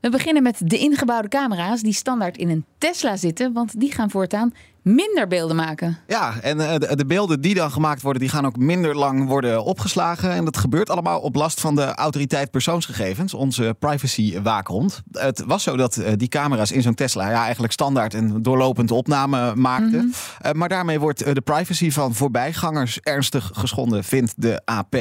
We beginnen met de ingebouwde camera's die standaard in een Tesla zitten, want die gaan voortaan minder beelden maken. Ja, en uh, de, de, beelden die dan gemaakt worden, die gaan ook minder lang worden opgeslagen. En dat gebeurt allemaal op last van de autoriteit persoonsgegevens, onze privacy-waakhond. Het was zo dat uh, die camera's in zo'n Tesla ja, eigenlijk standaard een doorlopend opname maakten. -hmm. uh, maar daarmee wordt de privacy van voorbijgangers ernstig geschonden, vindt de AP.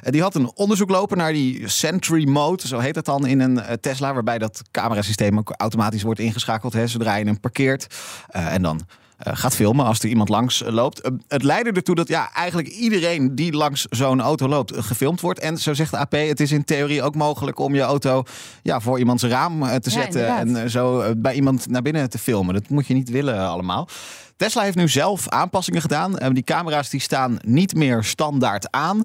die had een onderzoek lopen naar die Sentry Mode, zo heet dat dan in een Tesla, waarbij dat camerasysteem ook automatisch wordt ingeschakeld hè, zodra je hem parkeert. en dan gaat filmen als er iemand langs uh, loopt. Uh, het leidde ertoe dat ja, eigenlijk iedereen die langs zo'n auto loopt gefilmd wordt. En zo zegt de AP, het is in theorie ook mogelijk om je auto ja, voor iemands raam te zetten. Ja, en zo bij iemand naar binnen te filmen. Dat moet je niet willen allemaal. Tesla heeft nu zelf aanpassingen gedaan. die camera's die staan niet meer standaard aan.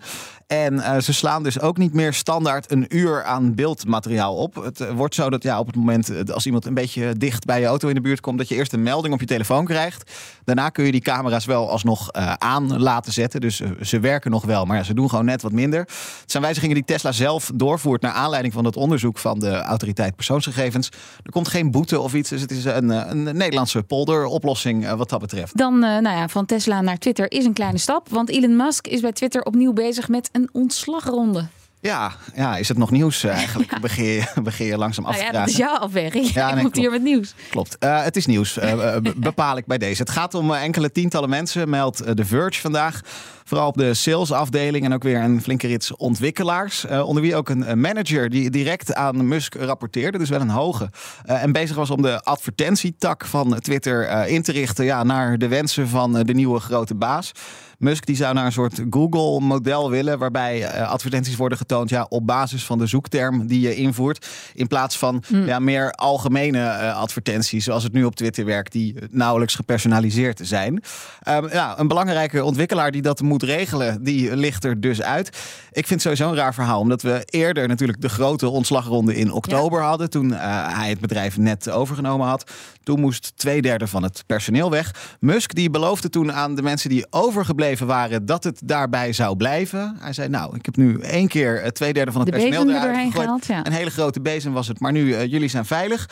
En ze slaan dus ook niet meer standaard een uur aan beeldmateriaal op. Het wordt zo dat ja, op het moment als iemand een beetje dicht bij je auto in de buurt komt, dat je eerst een melding op je telefoon krijgt. Daarna kun je die camera's wel alsnog aan laten zetten. Dus ze werken nog wel, maar ja, ze doen gewoon net wat minder. Het zijn wijzigingen die Tesla zelf doorvoert naar aanleiding van het onderzoek van de autoriteit persoonsgegevens. Er komt geen boete of iets, dus het is een, een Nederlandse polderoplossing wat dat betreft. Dan, nou ja, van Tesla naar Twitter is een kleine stap, want Elon Musk is bij Twitter opnieuw bezig met een ontslagronde. Ja, ja, is het nog nieuws eigenlijk? Ja. Begin, je, begin je langzaam af te nou ja, dat is jouw afweging. Ja, nee, komt hier met nieuws. Klopt. Uh, het is nieuws. Uh, bepaal ik bij deze. Het gaat om enkele tientallen mensen, meldt The Verge vandaag. Vooral op de salesafdeling en ook weer een flinke rits ontwikkelaars. Onder wie ook een manager die direct aan Musk rapporteerde. Dus wel een hoge. En bezig was om de advertentietak van Twitter in te richten ja, naar de wensen van de nieuwe grote baas. Musk die zou naar een soort Google-model willen, waarbij uh, advertenties worden getoond ja, op basis van de zoekterm die je invoert. In plaats van mm. ja, meer algemene uh, advertenties, zoals het nu op Twitter werkt, die nauwelijks gepersonaliseerd zijn. Um, ja, een belangrijke ontwikkelaar die dat moet regelen, die ligt er dus uit. Ik vind het sowieso een raar verhaal, omdat we eerder natuurlijk de grote ontslagronde in oktober ja. hadden, toen uh, hij het bedrijf net overgenomen had. Toen moest twee derde van het personeel weg. Musk die beloofde toen aan de mensen die overgebleven waren dat het daarbij zou blijven. Hij zei, nou, ik heb nu één keer twee derde van het de personeel eruit gegooid. Gehaald, ja. Een hele grote bezem was het, maar nu, uh, jullie zijn veilig.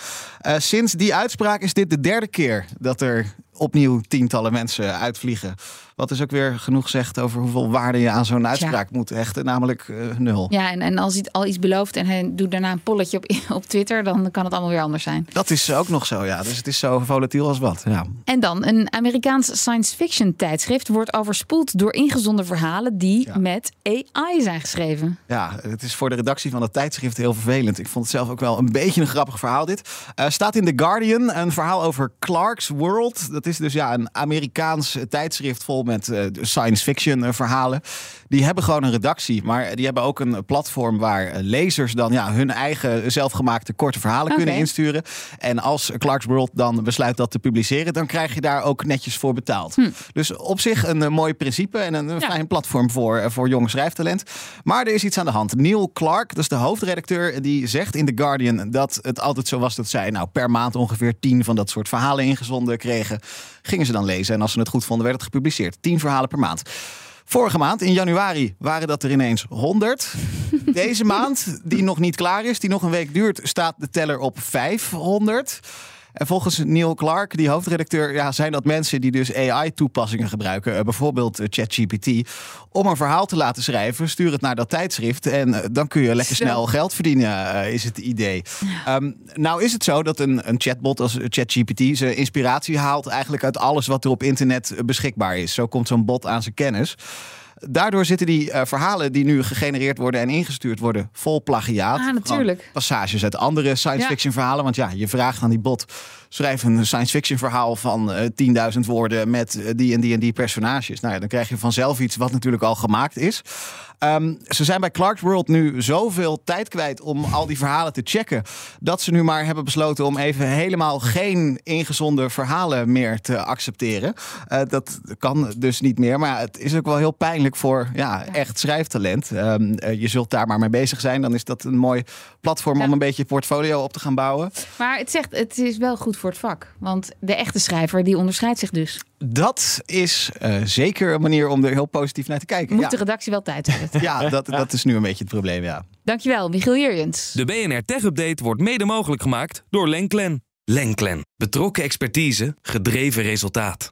Uh, sinds die uitspraak is dit de derde keer dat er opnieuw tientallen mensen uitvliegen. Wat is ook weer genoeg zegt over hoeveel waarde je aan zo'n uitspraak ja. moet hechten, namelijk uh, nul. Ja, en, en als hij al iets belooft en hij doet daarna een polletje op, op Twitter, dan kan het allemaal weer anders zijn. Dat is ook nog zo, ja. Dus het is zo volatiel als wat. Ja. En dan, een Amerikaans science fiction tijdschrift wordt overspoeld door ingezonden verhalen die ja. met AI zijn geschreven. Ja, het is voor de redactie van dat tijdschrift heel vervelend. Ik vond het zelf ook wel een beetje een grappig verhaal dit. Uh, staat in The Guardian een verhaal over Clark's World. Dat is dus ja, een Amerikaans tijdschrift vol met uh, science fiction uh, verhalen. Die hebben gewoon een redactie, maar die hebben ook een platform waar lezers dan ja, hun eigen zelfgemaakte korte verhalen okay. kunnen insturen. En als Clark's World dan besluit dat te publiceren, dan krijg je daar ook netjes voor betaald. Hm. Dus op zich een mooi principe en een, een ja. fijn platform voor, voor jong schrijftalent. Maar er is iets aan de hand. Neil Clark, dat is de hoofdredacteur, die zegt in The Guardian dat het altijd zo was dat zij nou per maand ongeveer tien van dat soort verhalen ingezonden kregen. Gingen ze dan lezen en als ze het goed vonden, werd het gepubliceerd. 10 verhalen per maand. Vorige maand, in januari, waren dat er ineens 100. Deze maand, die nog niet klaar is, die nog een week duurt, staat de teller op 500. En volgens Neil Clark, die hoofdredacteur, ja, zijn dat mensen die dus AI-toepassingen gebruiken, bijvoorbeeld ChatGPT, om een verhaal te laten schrijven. Stuur het naar dat tijdschrift en dan kun je lekker snel geld verdienen, is het idee. Um, nou is het zo dat een, een chatbot als ChatGPT zijn inspiratie haalt eigenlijk uit alles wat er op internet beschikbaar is. Zo komt zo'n bot aan zijn kennis. Daardoor zitten die uh, verhalen die nu gegenereerd worden en ingestuurd worden vol plagiaat. Ah, natuurlijk. Passages uit andere science fiction ja. verhalen. Want ja, je vraagt aan die bot: schrijf een science fiction verhaal van uh, 10.000 woorden met die en die en die personages. Nou ja, dan krijg je vanzelf iets wat natuurlijk al gemaakt is. Ehm, ze zijn bij Clark's World nu zoveel tijd kwijt om al die verhalen te checken. Dat ze nu maar hebben besloten om even helemaal geen ingezonde verhalen meer te accepteren. Uh, dat kan dus niet meer. Maar het is ook wel heel pijnlijk voor ja, echt schrijftalent. Um, je zult daar maar mee bezig zijn. Dan is dat een mooi platform om een beetje portfolio op te gaan bouwen. Maar het, zegt, het is wel goed voor het vak. Want de echte schrijver die onderscheidt zich dus. Dat is uh, zeker een manier om er heel positief naar te kijken. Moet de redactie wel tijd hebben. ja, dat, dat is nu een beetje het probleem, ja. Dankjewel, Michiel Jurjens. De BNR Tech Update wordt mede mogelijk gemaakt door Lenklen. Lenklen. Betrokken expertise, gedreven resultaat.